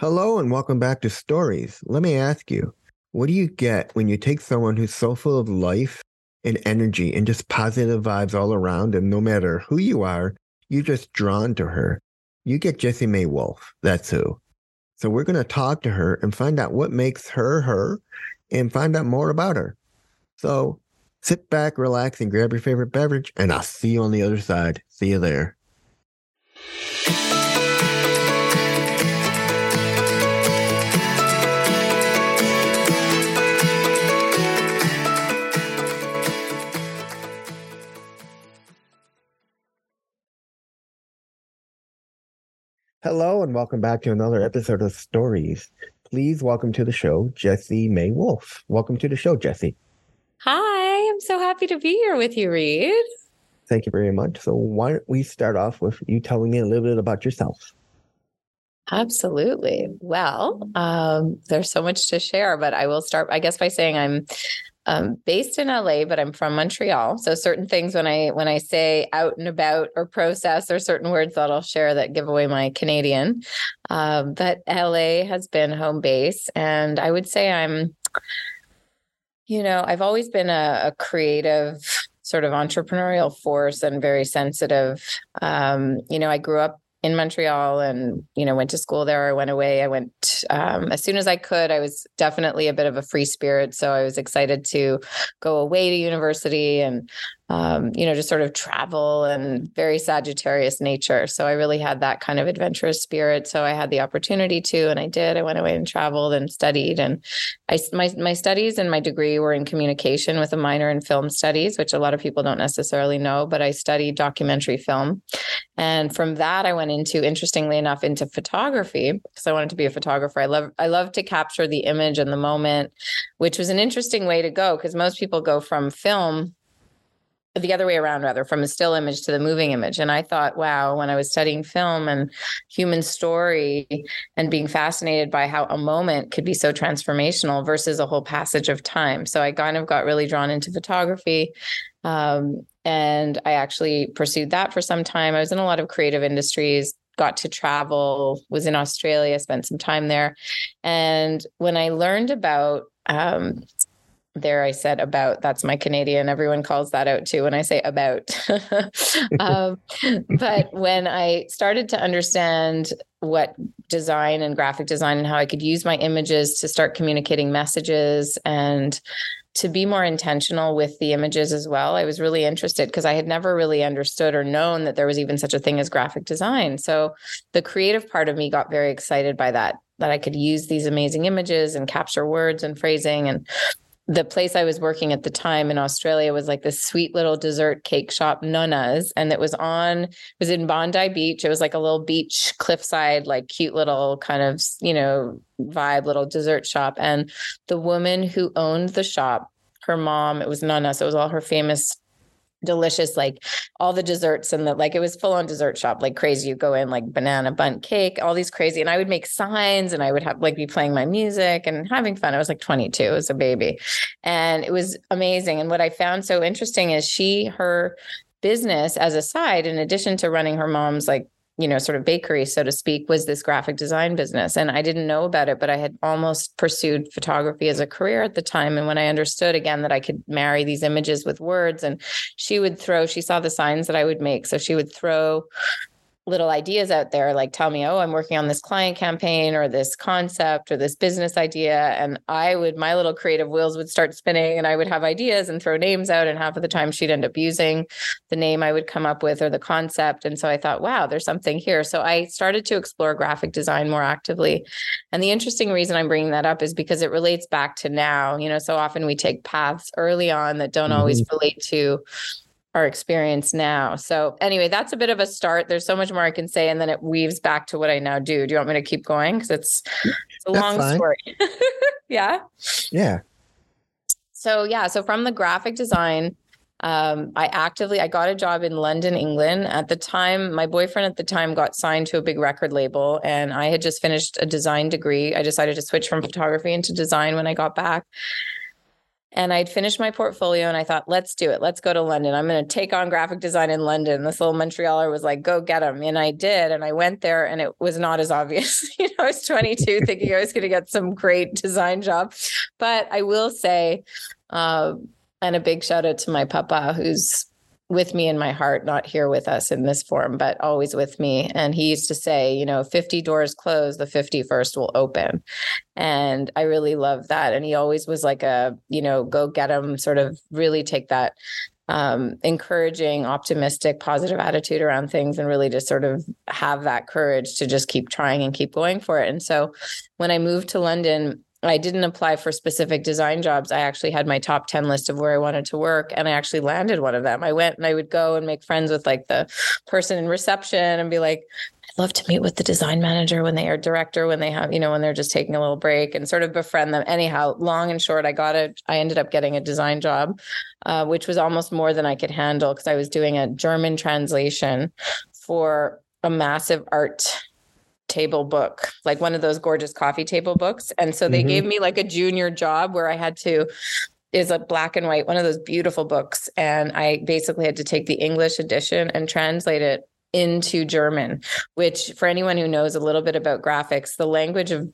Hello and welcome back to Stories. Let me ask you, what do you get when you take someone who's so full of life and energy and just positive vibes all around, and no matter who you are, you're just drawn to her? You get Jessie May Wolfe. That's who. So we're going to talk to her and find out what makes her her and find out more about her. So sit back, relax, and grab your favorite beverage, and I'll see you on the other side. See you there. Hello, and welcome back to another episode of Stories. Please welcome to the show, Jessie May Wolfe. Welcome to the show, Jessie. Hi, I'm so happy to be here with you, Reed. Thank you very much. So, why don't we start off with you telling me a little bit about yourself? Absolutely. Well, um, there's so much to share, but I will start, I guess, by saying I'm um, based in LA, but I'm from Montreal. So certain things when I when I say out and about or process, are certain words that I'll share that give away my Canadian. Um, but LA has been home base, and I would say I'm, you know, I've always been a, a creative sort of entrepreneurial force and very sensitive. Um, you know, I grew up in Montreal and, you know, went to school there. I went away. I went um, as soon as I could. I was definitely a bit of a free spirit. So I was excited to go away to university and um, you know, just sort of travel and very Sagittarius nature. So I really had that kind of adventurous spirit. So I had the opportunity to, and I did. I went away and traveled and studied. And I my my studies and my degree were in communication with a minor in film studies, which a lot of people don't necessarily know. But I studied documentary film, and from that I went into, interestingly enough, into photography because I wanted to be a photographer. I love I love to capture the image and the moment, which was an interesting way to go because most people go from film the other way around rather from a still image to the moving image. And i thought wow when i was studying film and human story and being fascinated by how a moment could be so transformational versus a whole passage of time. So i kind of got really drawn into photography um, and i actually pursued that for some time. I was in a lot of creative industries got to travel was in australia spent some time there. And when i learned about um, there I said about that's my Canadian. Everyone calls that out too when I say about. um, but when I started to understand what design and graphic design and how I could use my images to start communicating messages and to be more intentional with the images as well. I was really interested because I had never really understood or known that there was even such a thing as graphic design. So the creative part of me got very excited by that that I could use these amazing images and capture words and phrasing and the place I was working at the time in Australia was like this sweet little dessert cake shop, Nonna's, and it was on it was in Bondi Beach. It was like a little beach cliffside, like cute little kind of you know vibe, little dessert shop. And the woman who owned the shop, her mom, it was Nonna, so it was all her famous delicious like all the desserts and the like it was full on dessert shop like crazy. You go in like banana Bundt cake all these crazy and i would make signs and i would have like be playing my music and having fun. I was like 22 as a baby and it was amazing and what i found so interesting is she her business as a side in addition to running her mom's like you know, sort of bakery, so to speak, was this graphic design business. And I didn't know about it, but I had almost pursued photography as a career at the time. And when I understood again that I could marry these images with words, and she would throw, she saw the signs that I would make. So she would throw little ideas out there like tell me oh i'm working on this client campaign or this concept or this business idea and i would my little creative wheels would start spinning and i would have ideas and throw names out and half of the time she'd end up using the name i would come up with or the concept and so i thought wow there's something here so i started to explore graphic design more actively and the interesting reason i'm bringing that up is because it relates back to now you know so often we take paths early on that don't mm-hmm. always relate to our experience now. So anyway, that's a bit of a start. There's so much more I can say, and then it weaves back to what I now do. Do you want me to keep going? Because it's, it's a that's long fine. story. yeah. Yeah. So yeah, so from the graphic design, um, I actively I got a job in London, England. At the time, my boyfriend at the time got signed to a big record label, and I had just finished a design degree. I decided to switch from photography into design when I got back. And I'd finished my portfolio and I thought, let's do it. Let's go to London. I'm going to take on graphic design in London. This little Montrealer was like, go get them. And I did. And I went there and it was not as obvious. you know, I was 22 thinking I was going to get some great design job. But I will say, uh, and a big shout out to my papa, who's with me in my heart, not here with us in this form, but always with me. And he used to say, you know, 50 doors closed, the 51st will open. And I really love that. And he always was like a, you know, go get them, sort of really take that um, encouraging, optimistic, positive attitude around things and really just sort of have that courage to just keep trying and keep going for it. And so when I moved to London, I didn't apply for specific design jobs. I actually had my top 10 list of where I wanted to work and I actually landed one of them. I went and I would go and make friends with like the person in reception and be like, I'd love to meet with the design manager when they are director, when they have, you know, when they're just taking a little break and sort of befriend them. Anyhow, long and short, I got a, I ended up getting a design job, uh, which was almost more than I could handle because I was doing a German translation for a massive art table book, like one of those gorgeous coffee table books. And so they mm-hmm. gave me like a junior job where I had to is a black and white, one of those beautiful books. And I basically had to take the English edition and translate it into German, which for anyone who knows a little bit about graphics, the language of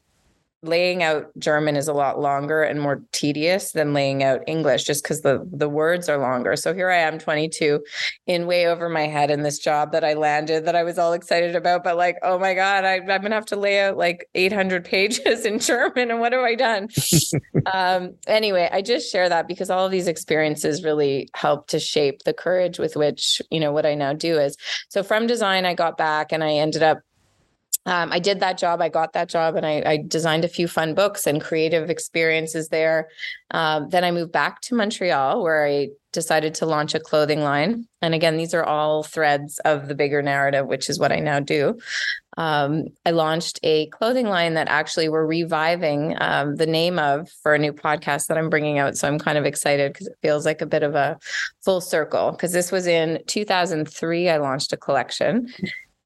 laying out German is a lot longer and more tedious than laying out English just because the the words are longer. So here I am 22 in way over my head in this job that I landed that I was all excited about but like oh my god I, am gonna have to lay out like 800 pages in German and what have I done? um, anyway, I just share that because all of these experiences really help to shape the courage with which you know what I now do is so from design I got back and I ended up um, I did that job. I got that job and I, I, designed a few fun books and creative experiences there. Um, then I moved back to Montreal where I decided to launch a clothing line. And again, these are all threads of the bigger narrative, which is what I now do. Um, I launched a clothing line that actually we're reviving um, the name of for a new podcast that I'm bringing out. So I'm kind of excited because it feels like a bit of a full circle. Because this was in 2003, I launched a collection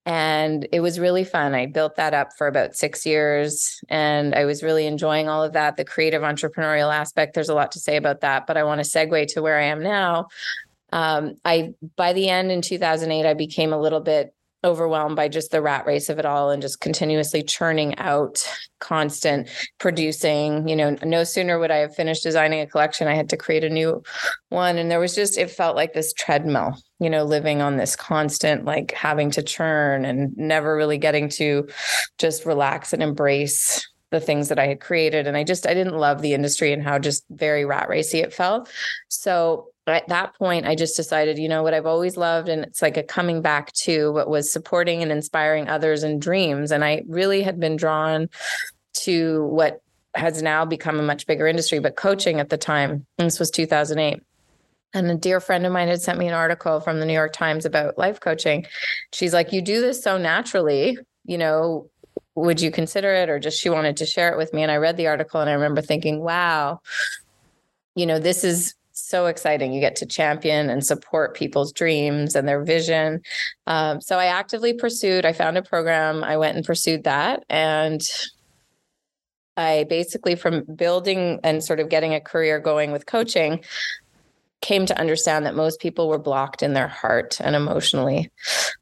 and it was really fun. I built that up for about six years and I was really enjoying all of that. The creative entrepreneurial aspect, there's a lot to say about that, but I want to segue to where I am now. Um, I, by the end in 2008, I became a little bit overwhelmed by just the rat race of it all and just continuously churning out constant producing you know no sooner would i have finished designing a collection i had to create a new one and there was just it felt like this treadmill you know living on this constant like having to churn and never really getting to just relax and embrace the things that I had created. And I just, I didn't love the industry and how just very rat racy it felt. So at that point, I just decided, you know, what I've always loved, and it's like a coming back to what was supporting and inspiring others and dreams. And I really had been drawn to what has now become a much bigger industry, but coaching at the time. And this was 2008. And a dear friend of mine had sent me an article from the New York Times about life coaching. She's like, You do this so naturally, you know, would you consider it? Or just she wanted to share it with me. And I read the article and I remember thinking, Wow, you know, this is so exciting. You get to champion and support people's dreams and their vision. Um, so I actively pursued, I found a program, I went and pursued that. And I basically, from building and sort of getting a career going with coaching, came to understand that most people were blocked in their heart and emotionally.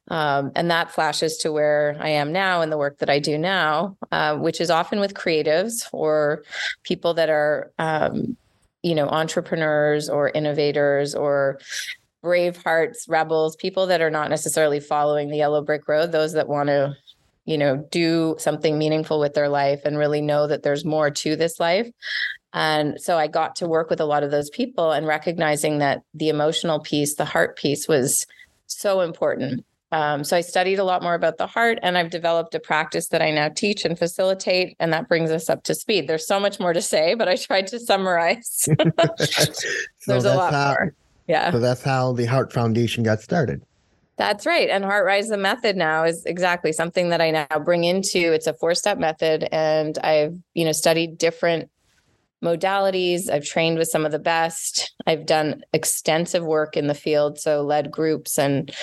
Um, and that flashes to where I am now and the work that I do now, uh, which is often with creatives or people that are um, you know entrepreneurs or innovators or brave hearts rebels people that are not necessarily following the yellow brick road those that want to you know do something meaningful with their life and really know that there's more to this life. And so i got to work with a lot of those people and recognizing that the emotional piece the heart piece was so important um, so I studied a lot more about the heart, and I've developed a practice that I now teach and facilitate, and that brings us up to speed. There's so much more to say, but I tried to summarize. so There's a lot how, more. Yeah. So that's how the Heart Foundation got started. That's right. And HeartRise the method now is exactly something that I now bring into. It's a four-step method, and I've you know studied different modalities. I've trained with some of the best. I've done extensive work in the field, so led groups and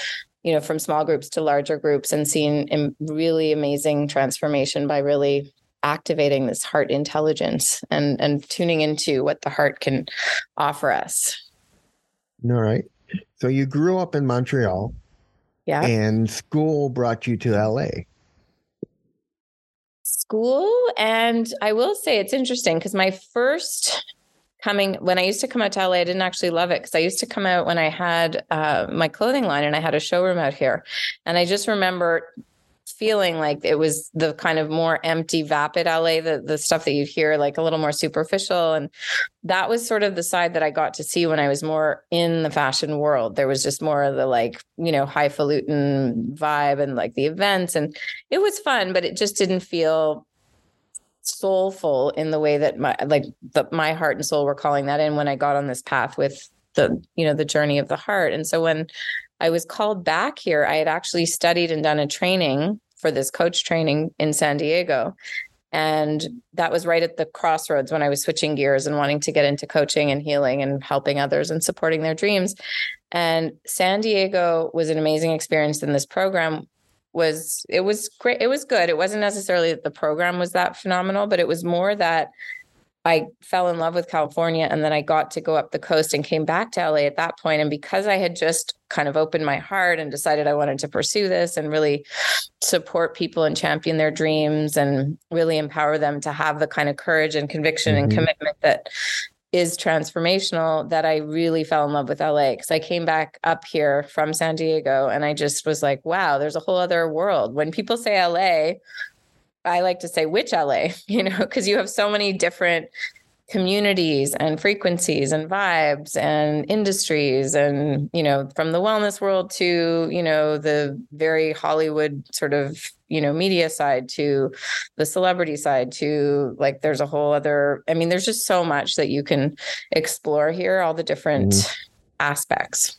you know, from small groups to larger groups and seen really amazing transformation by really activating this heart intelligence and and tuning into what the heart can offer us. All right. So you grew up in Montreal. Yeah. And school brought you to LA. School and I will say it's interesting because my first coming when I used to come out to LA, I didn't actually love it because I used to come out when I had uh, my clothing line and I had a showroom out here. And I just remember feeling like it was the kind of more empty, vapid LA, the, the stuff that you'd hear, like a little more superficial. And that was sort of the side that I got to see when I was more in the fashion world. There was just more of the like, you know, highfalutin vibe and like the events. And it was fun, but it just didn't feel soulful in the way that my like the, my heart and soul were calling that in when I got on this path with the you know the journey of the heart. And so when I was called back here I had actually studied and done a training for this coach training in San Diego. And that was right at the crossroads when I was switching gears and wanting to get into coaching and healing and helping others and supporting their dreams. And San Diego was an amazing experience in this program was it was great it was good it wasn't necessarily that the program was that phenomenal but it was more that I fell in love with California and then I got to go up the coast and came back to LA at that point and because I had just kind of opened my heart and decided I wanted to pursue this and really support people and champion their dreams and really empower them to have the kind of courage and conviction mm-hmm. and commitment that is transformational that I really fell in love with LA because I came back up here from San Diego and I just was like, wow, there's a whole other world. When people say LA, I like to say which LA, you know, because you have so many different communities and frequencies and vibes and industries and you know from the wellness world to you know the very hollywood sort of you know media side to the celebrity side to like there's a whole other i mean there's just so much that you can explore here all the different mm. aspects.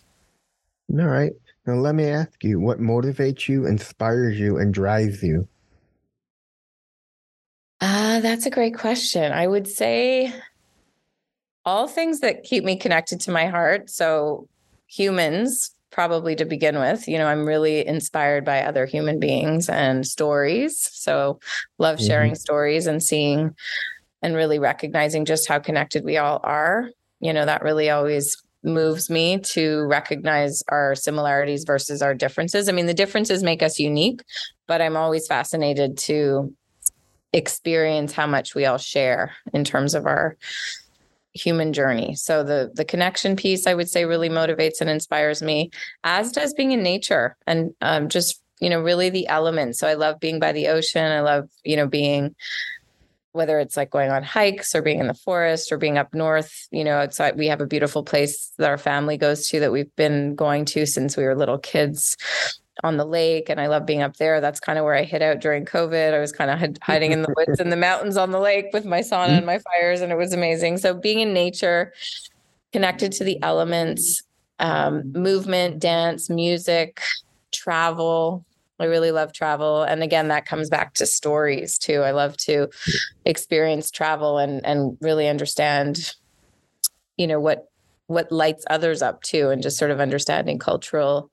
All right. Now let me ask you what motivates you inspires you and drives you uh, that's a great question. I would say all things that keep me connected to my heart. So, humans, probably to begin with. You know, I'm really inspired by other human beings and stories. So, love sharing mm-hmm. stories and seeing and really recognizing just how connected we all are. You know, that really always moves me to recognize our similarities versus our differences. I mean, the differences make us unique, but I'm always fascinated to experience how much we all share in terms of our human journey. So the the connection piece I would say really motivates and inspires me as does being in nature and um, just you know really the elements. So I love being by the ocean. I love you know being whether it's like going on hikes or being in the forest or being up north, you know, outside we have a beautiful place that our family goes to that we've been going to since we were little kids on the lake and I love being up there. That's kind of where I hid out during COVID. I was kind of hiding in the woods and the mountains on the lake with my sauna and my fires, and it was amazing. So being in nature, connected to the elements, um, movement, dance, music, travel. I really love travel. And again, that comes back to stories too. I love to experience travel and and really understand, you know, what what lights others up too and just sort of understanding cultural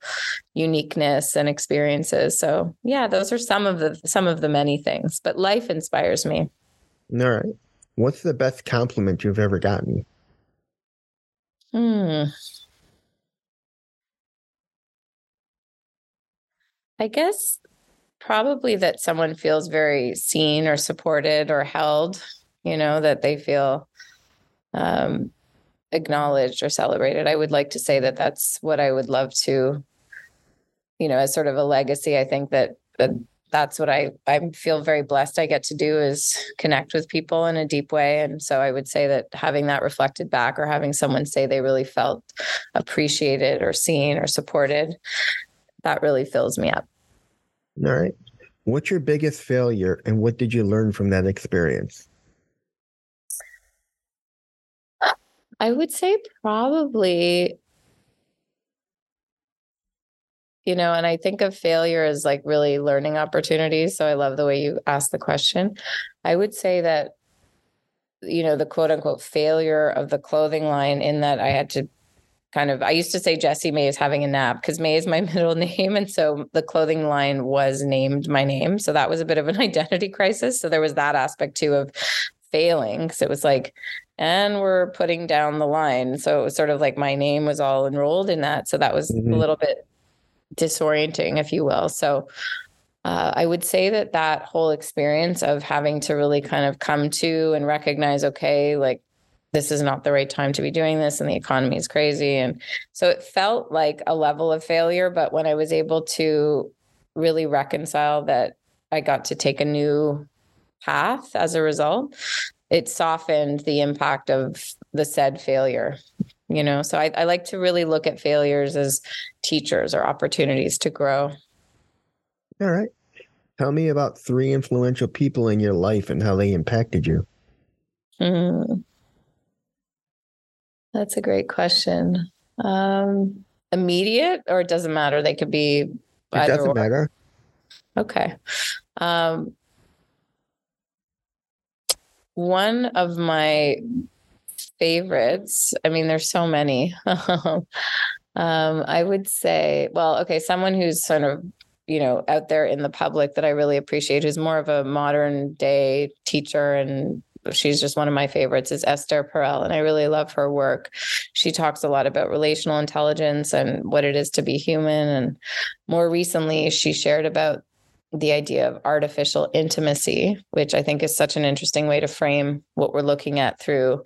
uniqueness and experiences. So yeah those are some of the some of the many things but life inspires me. All right. What's the best compliment you've ever gotten? Hmm. I guess probably that someone feels very seen or supported or held you know that they feel um acknowledged or celebrated. I would like to say that that's what I would love to, you know, as sort of a legacy. I think that that that's what I I feel very blessed I get to do is connect with people in a deep way. And so I would say that having that reflected back or having someone say they really felt appreciated or seen or supported, that really fills me up. All right. What's your biggest failure and what did you learn from that experience? I would say probably, you know, and I think of failure as like really learning opportunities. So I love the way you asked the question. I would say that, you know, the quote unquote failure of the clothing line in that I had to kind of I used to say Jessie May is having a nap because May is my middle name. And so the clothing line was named my name. So that was a bit of an identity crisis. So there was that aspect too of failing. So it was like, and we're putting down the line. So it was sort of like my name was all enrolled in that. So that was mm-hmm. a little bit disorienting, if you will. So uh, I would say that that whole experience of having to really kind of come to and recognize, okay, like this is not the right time to be doing this and the economy is crazy. And so it felt like a level of failure. But when I was able to really reconcile that I got to take a new path as a result, it softened the impact of the said failure you know? So I, I, like to really look at failures as teachers or opportunities to grow. All right. Tell me about three influential people in your life and how they impacted you. Mm. that's a great question. Um immediate or it doesn't matter. They could be it doesn't or. matter. Okay. Um one of my favorites, I mean, there's so many. um, I would say, well, okay, someone who's sort of, you know, out there in the public that I really appreciate, who's more of a modern day teacher and she's just one of my favorites is Esther Perel and I really love her work. She talks a lot about relational intelligence and what it is to be human and more recently she shared about the idea of artificial intimacy, which I think is such an interesting way to frame what we're looking at through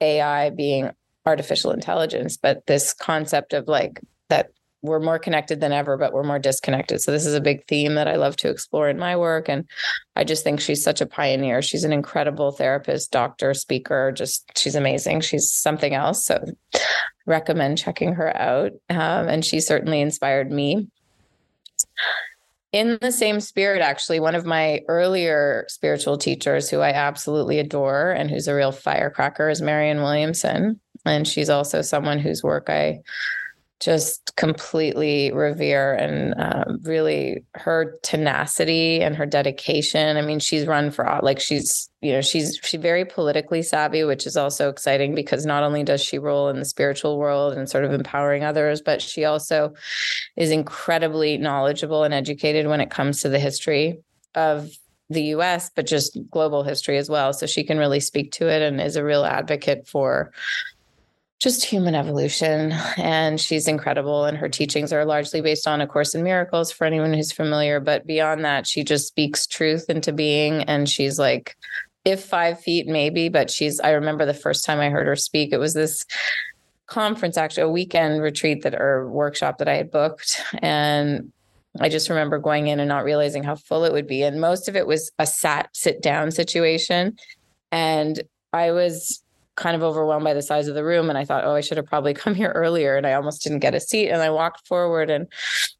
AI being artificial intelligence, but this concept of like that we're more connected than ever, but we're more disconnected. So this is a big theme that I love to explore in my work. And I just think she's such a pioneer. She's an incredible therapist, doctor, speaker, just she's amazing. She's something else. So recommend checking her out. Um, and she certainly inspired me in the same spirit, actually, one of my earlier spiritual teachers who I absolutely adore and who's a real firecracker is Marianne Williamson. And she's also someone whose work I just completely revere and um, really her tenacity and her dedication. I mean, she's run for like she's you know she's she's very politically savvy, which is also exciting because not only does she rule in the spiritual world and sort of empowering others, but she also is incredibly knowledgeable and educated when it comes to the history of the US, but just global history as well. So she can really speak to it and is a real advocate for just human evolution. And she's incredible. And her teachings are largely based on A Course in Miracles for anyone who's familiar. But beyond that, she just speaks truth into being. And she's like, if five feet, maybe, but she's, I remember the first time I heard her speak, it was this conference, actually, a weekend retreat that or workshop that I had booked. And I just remember going in and not realizing how full it would be. And most of it was a sat, sit down situation. And I was kind of overwhelmed by the size of the room and I thought, oh, I should have probably come here earlier. And I almost didn't get a seat. And I walked forward and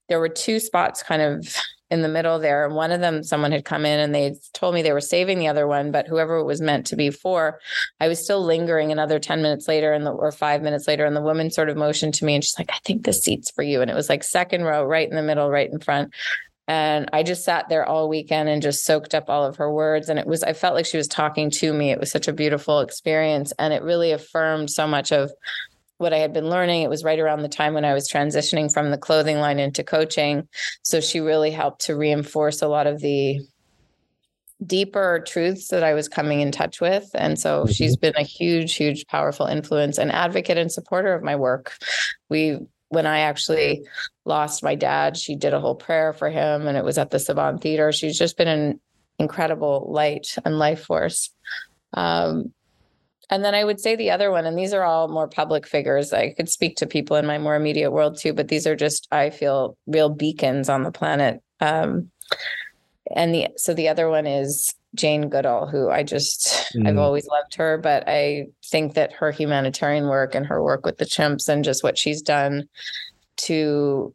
there were two spots kind of in the middle there. And one of them, someone had come in and they told me they were saving the other one, but whoever it was meant to be for, I was still lingering another 10 minutes later and or five minutes later. And the woman sort of motioned to me and she's like, I think the seat's for you. And it was like second row, right in the middle, right in front. And I just sat there all weekend and just soaked up all of her words. And it was, I felt like she was talking to me. It was such a beautiful experience. And it really affirmed so much of what I had been learning. It was right around the time when I was transitioning from the clothing line into coaching. So she really helped to reinforce a lot of the deeper truths that I was coming in touch with. And so mm-hmm. she's been a huge, huge, powerful influence and advocate and supporter of my work. We when I actually lost my dad, she did a whole prayer for him and it was at the Saban Theater. She's just been an incredible light and life force. Um, and then I would say the other one, and these are all more public figures. I could speak to people in my more immediate world too, but these are just, I feel, real beacons on the planet. Um, and the so the other one is Jane Goodall, who I just mm. I've always loved her, but I think that her humanitarian work and her work with the chimps and just what she's done to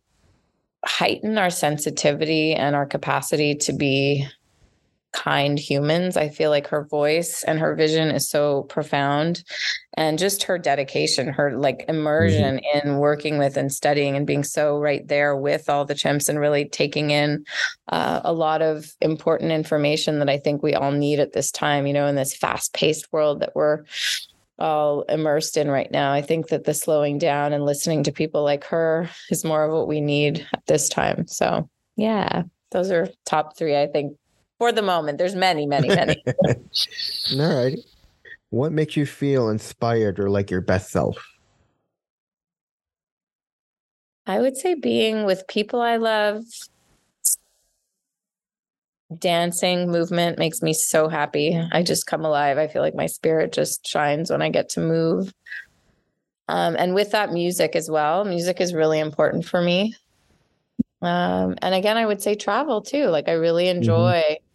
heighten our sensitivity and our capacity to be kind humans. I feel like her voice and her vision is so profound and just her dedication, her like immersion mm-hmm. in working with and studying and being so right there with all the chimps and really taking in uh, a lot of important information that I think we all need at this time, you know, in this fast paced world that we're all immersed in right now. I think that the slowing down and listening to people like her is more of what we need at this time. So, yeah, those are top three, I think, for the moment. There's many, many, many. all right. What makes you feel inspired or like your best self? I would say being with people I love, dancing movement makes me so happy. I just come alive. I feel like my spirit just shines when I get to move. Um, and with that, music as well. Music is really important for me. Um, and again, I would say travel too. Like I really mm-hmm. enjoy mm-hmm.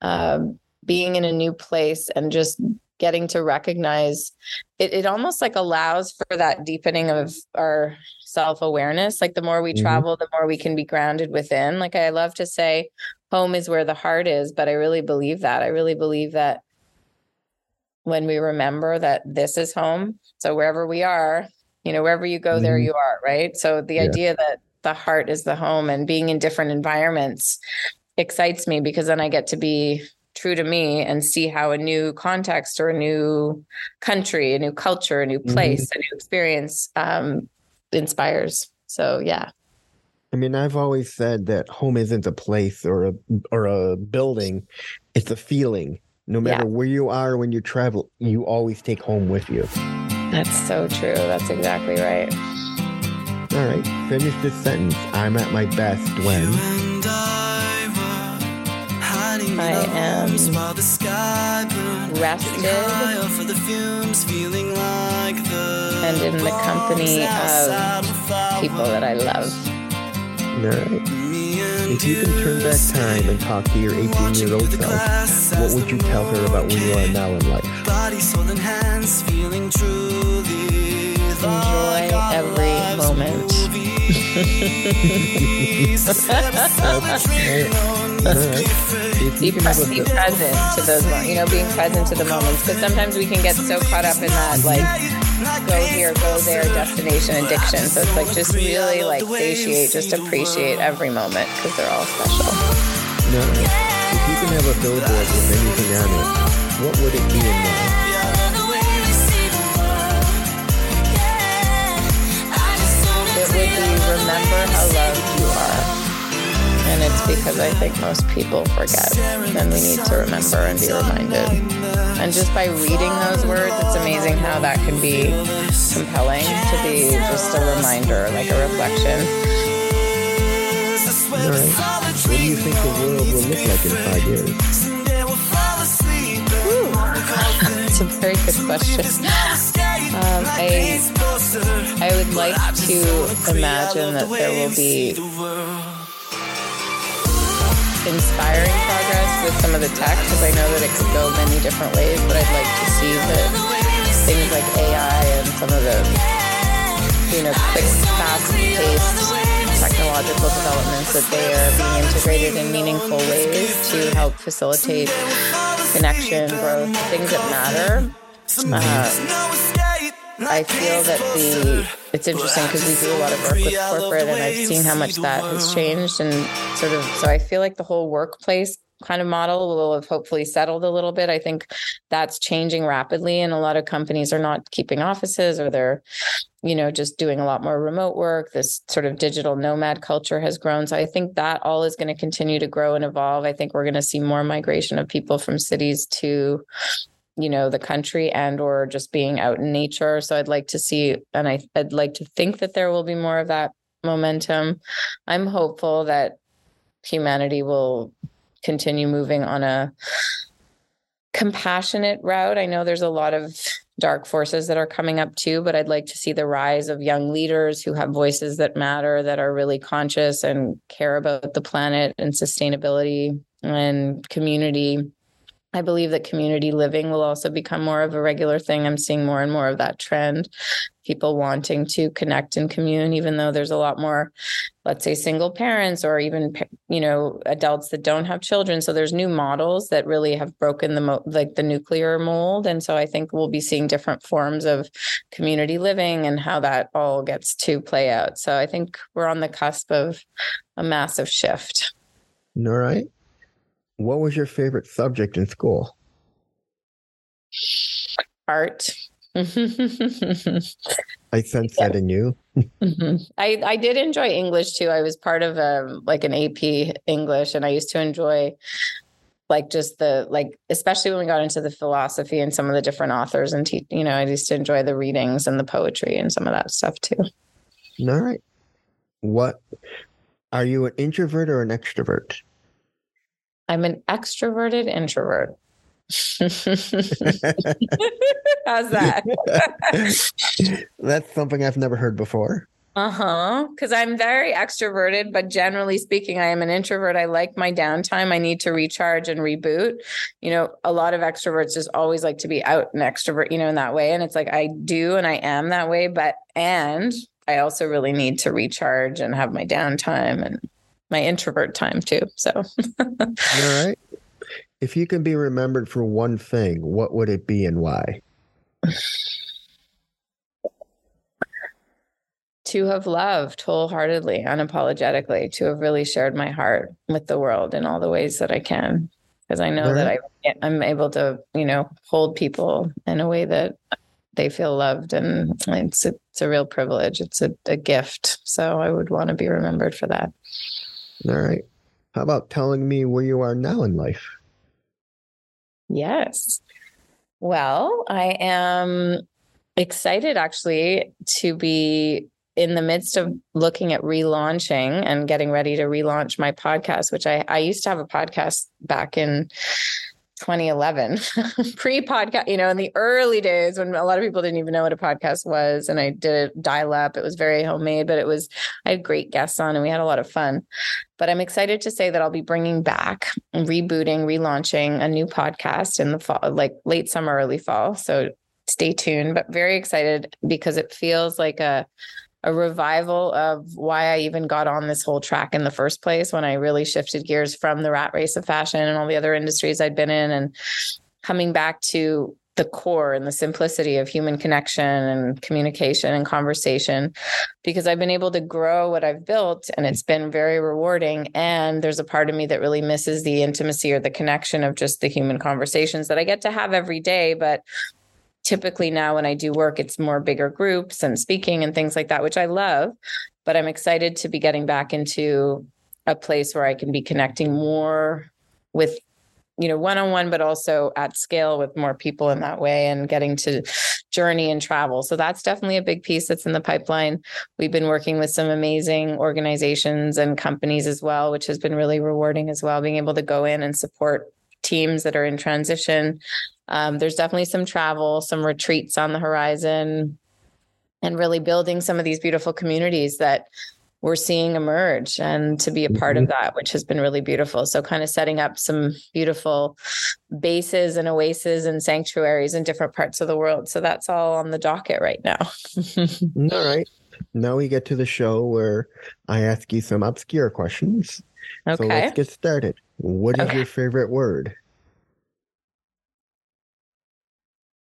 Being in a new place and just getting to recognize it. It almost like allows for that deepening of our self awareness. Like the more we mm-hmm. travel, the more we can be grounded within. Like I love to say, home is where the heart is, but I really believe that. I really believe that when we remember that this is home, so wherever we are, you know, wherever you go, mm-hmm. there you are, right? So the yeah. idea that the heart is the home and being in different environments excites me because then I get to be true to me and see how a new context or a new country, a new culture, a new mm-hmm. place, mm-hmm. a new experience um, inspires. So yeah. I mean, I've always said that home isn't a place or a or a building; it's a feeling. No matter yeah. where you are when you travel, you always take home with you. That's so true. That's exactly right. All right, finish this sentence. I'm at my best when. I am rested and in the company of people that I love. All right. If you can turn back time and talk to your 18 year old self, what would you tell her about where you are now in life? Enjoy every moment. Be, pre- be present to those moments, you know, being present to the moments. Because sometimes we can get so caught up in that, like, go here, go there destination addiction. So it's like just really like satiate, just appreciate every moment because they're all special. No, if you can have a billboard with anything on it, what would it be in there? It would be remember how loved you are. And it's because I think most people forget, and we need to remember and be reminded. And just by reading those words, it's amazing how that can be compelling to be just a reminder, like a reflection. Right. What do you think the world will look like in five years? That's a very good question. Um, I, I would like to imagine that there will be inspiring progress with some of the tech because I know that it could go many different ways, but I'd like to see that things like AI and some of the you know quick, fast-paced technological developments that they are being integrated in meaningful ways to help facilitate connection, growth, things that matter. Uh, I feel that the it's interesting because we do a lot of work with corporate, and I've seen how much that has changed, and sort of. So I feel like the whole workplace kind of model will have hopefully settled a little bit. I think that's changing rapidly, and a lot of companies are not keeping offices, or they're, you know, just doing a lot more remote work. This sort of digital nomad culture has grown, so I think that all is going to continue to grow and evolve. I think we're going to see more migration of people from cities to you know the country and or just being out in nature. So i'd like to see and I, i'd like to think that there will be more of that momentum. I'm hopeful that humanity will continue moving on a compassionate route. I know there's a lot of dark forces that are coming up too but i'd like to see the rise of young leaders who have voices that matter that are really conscious and care about the planet and sustainability and community I believe that community living will also become more of a regular thing. I'm seeing more and more of that trend. People wanting to connect and commune, even though there's a lot more, let's say, single parents or even you know adults that don't have children. So there's new models that really have broken the mo- like the nuclear mold, and so I think we'll be seeing different forms of community living and how that all gets to play out. So I think we're on the cusp of a massive shift. All right. What was your favorite subject in school? Art. I sense yeah. that in you. mm-hmm. I I did enjoy English too. I was part of a um, like an AP English, and I used to enjoy like just the like especially when we got into the philosophy and some of the different authors and te- you know I used to enjoy the readings and the poetry and some of that stuff too. All right. What are you an introvert or an extrovert? I'm an extroverted introvert. How's that? That's something I've never heard before. Uh huh. Because I'm very extroverted, but generally speaking, I am an introvert. I like my downtime. I need to recharge and reboot. You know, a lot of extroverts just always like to be out and extrovert, you know, in that way. And it's like I do and I am that way, but and I also really need to recharge and have my downtime and my introvert time too. So, all right. If you can be remembered for one thing, what would it be and why? to have loved wholeheartedly, unapologetically, to have really shared my heart with the world in all the ways that I can. Because I know that I, I'm able to, you know, hold people in a way that they feel loved. And it's a, it's a real privilege. It's a, a gift. So I would want to be remembered for that. All right. How about telling me where you are now in life? Yes. Well, I am excited actually to be in the midst of looking at relaunching and getting ready to relaunch my podcast, which I, I used to have a podcast back in 2011 pre podcast you know in the early days when a lot of people didn't even know what a podcast was and i did it dial up. It was very homemade but it was i had great guests on and we had a lot of fun. But i'm excited to say that i'll be bringing back rebooting relaunching a new podcast in the fall like late summer early fall. So stay tuned but very excited because it feels like a a revival of why I even got on this whole track in the first place when I really shifted gears from the rat race of fashion and all the other industries I'd been in and coming back to the core and the simplicity of human connection and communication and conversation because I've been able to grow what I've built and it's been very rewarding. And there's a part of me that really misses the intimacy or the connection of just the human conversations that I get to have every day. But typically now when I do work, it's more bigger groups and speaking and things like that, which I love. But I'm excited to be getting back into a place where I can be connecting more with you know one on one but also at scale with more people in that way and getting to journey and travel so that's definitely a big piece that's in the pipeline we've been working with some amazing organizations and companies as well which has been really rewarding as well being able to go in and support teams that are in transition um, there's definitely some travel, some retreats on the horizon, and really building some of these beautiful communities that we're seeing emerge and to be a part mm-hmm. of that, which has been really beautiful. So, kind of setting up some beautiful bases and oases and sanctuaries in different parts of the world. So, that's all on the docket right now. all right. Now we get to the show where I ask you some obscure questions. Okay. So, let's get started. What is okay. your favorite word?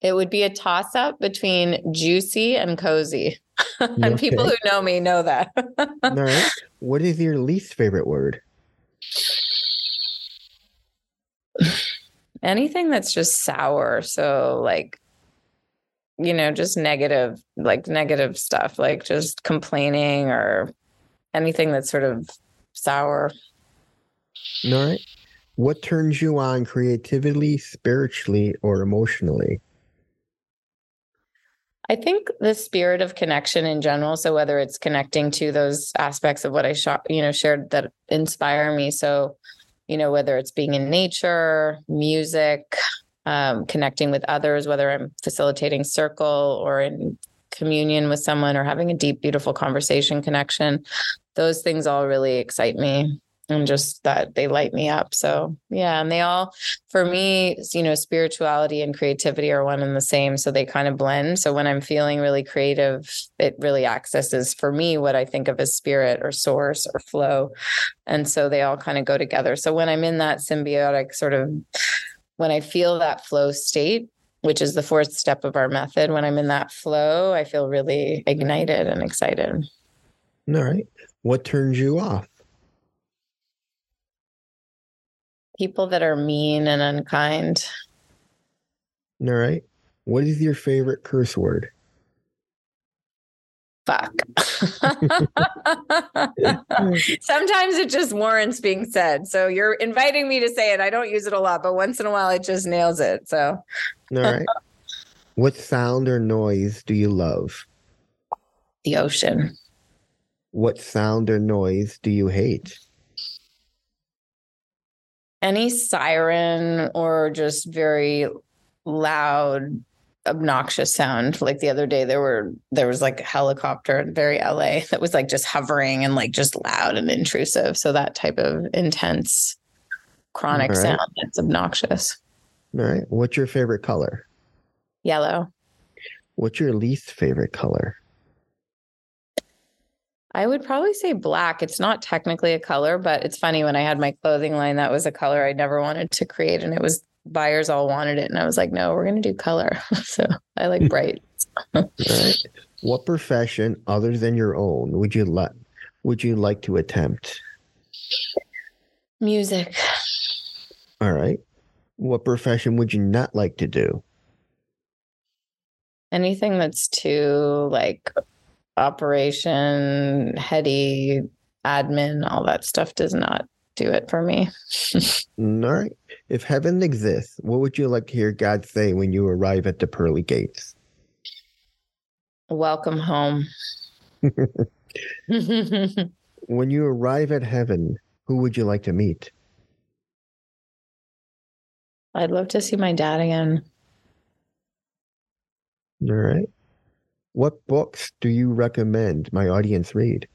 It would be a toss up between juicy and cozy. and okay. people who know me know that. All right. What is your least favorite word? Anything that's just sour. So, like, you know, just negative, like negative stuff, like just complaining or anything that's sort of sour. All right. What turns you on creatively, spiritually, or emotionally? I think the spirit of connection in general. So whether it's connecting to those aspects of what I shot, you know, shared that inspire me. So, you know, whether it's being in nature, music, um, connecting with others, whether I'm facilitating circle or in communion with someone or having a deep, beautiful conversation connection, those things all really excite me and just that they light me up. So, yeah. And they all, for me, you know, spirituality and creativity are one and the same. So they kind of blend. So when I'm feeling really creative, it really accesses for me what I think of as spirit or source or flow. And so they all kind of go together. So when I'm in that symbiotic sort of, when I feel that flow state, which is the fourth step of our method, when I'm in that flow, I feel really ignited and excited. All right. What turns you off? People that are mean and unkind. All right. What is your favorite curse word? Fuck. Sometimes it just warrants being said. So you're inviting me to say it. I don't use it a lot, but once in a while it just nails it. So, All right. what sound or noise do you love? the ocean. What sound or noise do you hate? Any siren or just very loud obnoxious sound like the other day there were there was like a helicopter in very la that was like just hovering and like just loud and intrusive so that type of intense chronic right. sound that's obnoxious All right. What's your favorite color? yellow What's your least favorite color? I would probably say black it's not technically a color but it's funny when i had my clothing line that was a color i never wanted to create and it was buyers all wanted it and i was like no we're going to do color so i like bright right. What profession other than your own would you like would you like to attempt? music All right. What profession would you not like to do? anything that's too like operation heady admin all that stuff does not do it for me All right. If heaven exists, what would you like to hear God say when you arrive at the pearly gates? welcome home When you arrive at heaven, who would you like to meet? i'd love to see my dad again All right. What books do you recommend my audience read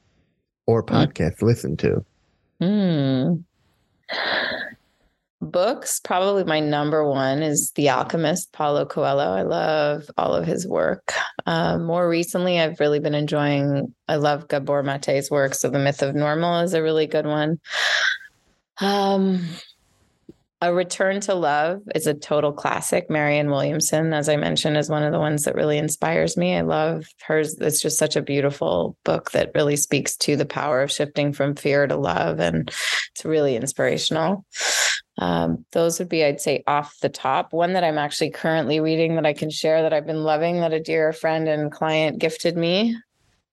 or podcast listen to? Hmm. Books, probably my number one is The Alchemist, Paulo Coelho. I love all of his work. Um, more recently, I've really been enjoying, I love Gabor Mate's work. So, The Myth of Normal is a really good one. Um, a Return to Love is a total classic. Marianne Williamson, as I mentioned, is one of the ones that really inspires me. I love hers. It's just such a beautiful book that really speaks to the power of shifting from fear to love. And it's really inspirational. Um, those would be, I'd say, off the top. One that I'm actually currently reading that I can share that I've been loving that a dear friend and client gifted me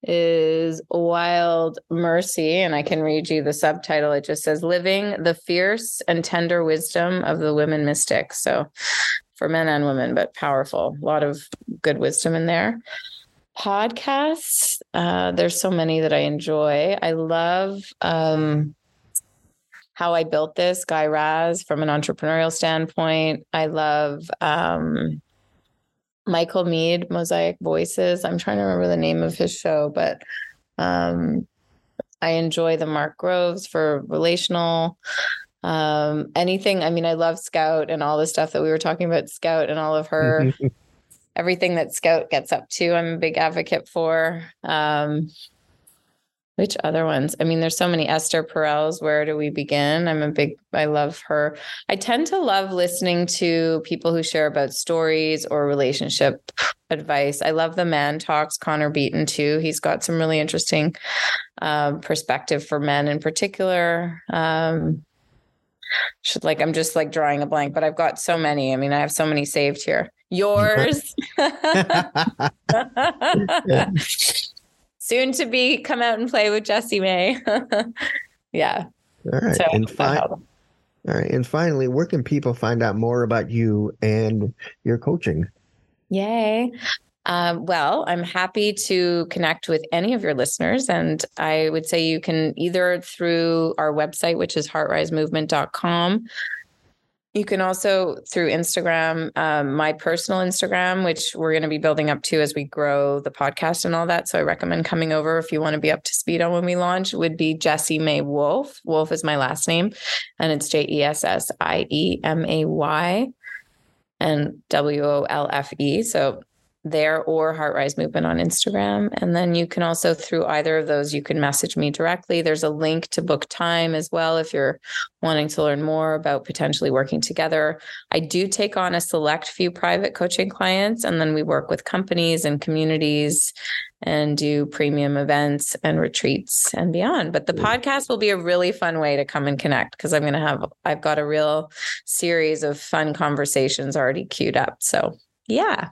is Wild Mercy. And I can read you the subtitle. It just says Living the Fierce and Tender Wisdom of the Women Mystics. So for men and women, but powerful. A lot of good wisdom in there. Podcasts, uh, there's so many that I enjoy. I love um, how I built this, Guy Raz, from an entrepreneurial standpoint. I love um, Michael Meade, Mosaic Voices. I'm trying to remember the name of his show, but um, I enjoy the Mark Groves for relational. Um, anything. I mean, I love Scout and all the stuff that we were talking about, Scout and all of her, everything that Scout gets up to. I'm a big advocate for. Um, which other ones? I mean, there's so many Esther Perel's. Where do we begin? I'm a big, I love her. I tend to love listening to people who share about stories or relationship advice. I love the ManTalks, Connor Beaton, too. He's got some really interesting um, perspective for men in particular. Um, should like, I'm just like drawing a blank, but I've got so many. I mean, I have so many saved here. Yours. Soon to be come out and play with Jessie May. yeah. All right. So and fi- all right. And finally, where can people find out more about you and your coaching? Yay. Um, well, I'm happy to connect with any of your listeners. And I would say you can either through our website, which is heartrisemovement.com. You can also through Instagram, um, my personal Instagram, which we're going to be building up to as we grow the podcast and all that. So I recommend coming over if you want to be up to speed on when we launch, would be Jessie May Wolfe. Wolfe is my last name, and it's J E S S I E M A Y and W O L F E. So there or HeartRise Movement on Instagram. And then you can also, through either of those, you can message me directly. There's a link to book time as well if you're wanting to learn more about potentially working together. I do take on a select few private coaching clients, and then we work with companies and communities and do premium events and retreats and beyond. But the podcast will be a really fun way to come and connect because I'm going to have, I've got a real series of fun conversations already queued up. So, yeah.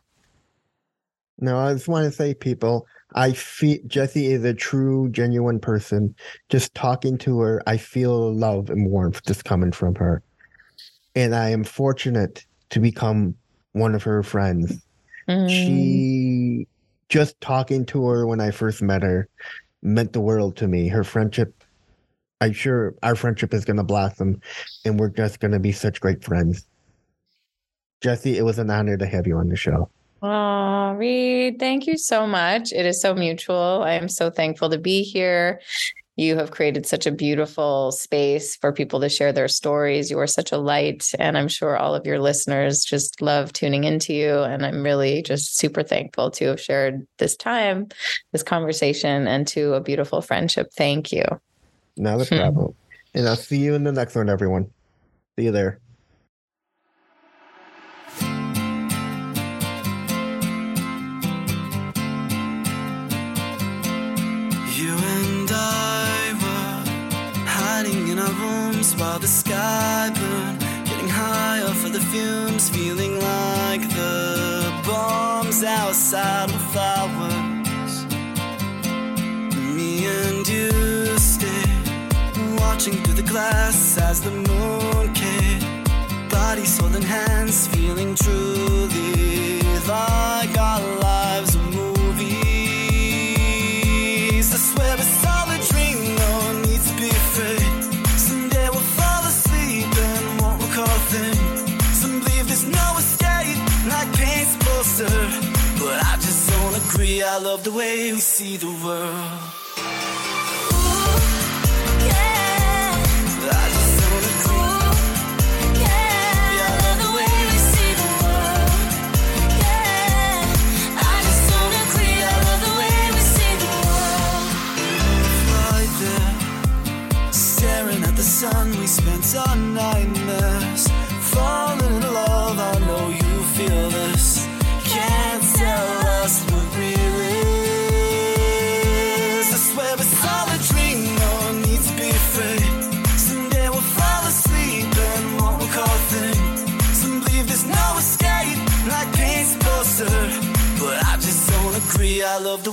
No, I just want to say, people, I feel Jessie is a true, genuine person. Just talking to her, I feel love and warmth just coming from her. And I am fortunate to become one of her friends. Mm. She just talking to her when I first met her meant the world to me. Her friendship, I'm sure our friendship is going to blossom and we're just going to be such great friends. Jessie, it was an honor to have you on the show. Oh, Reed, thank you so much. It is so mutual. I am so thankful to be here. You have created such a beautiful space for people to share their stories. You are such a light. And I'm sure all of your listeners just love tuning into you. And I'm really just super thankful to have shared this time, this conversation, and to a beautiful friendship. Thank you. Not a hmm. problem. and I'll see you in the next one, everyone. See you there. While the sky burned. Getting higher for the fumes, feeling like the bombs outside were fireworks. Me and you stayed, watching through the glass as the moon came. Soul, and hands feeling truly like see the world.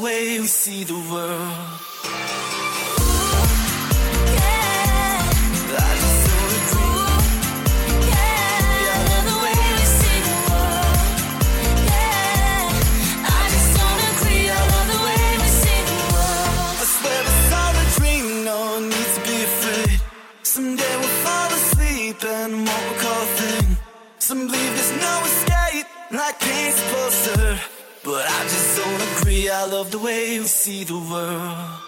Way we see the world. Love the way you see the world.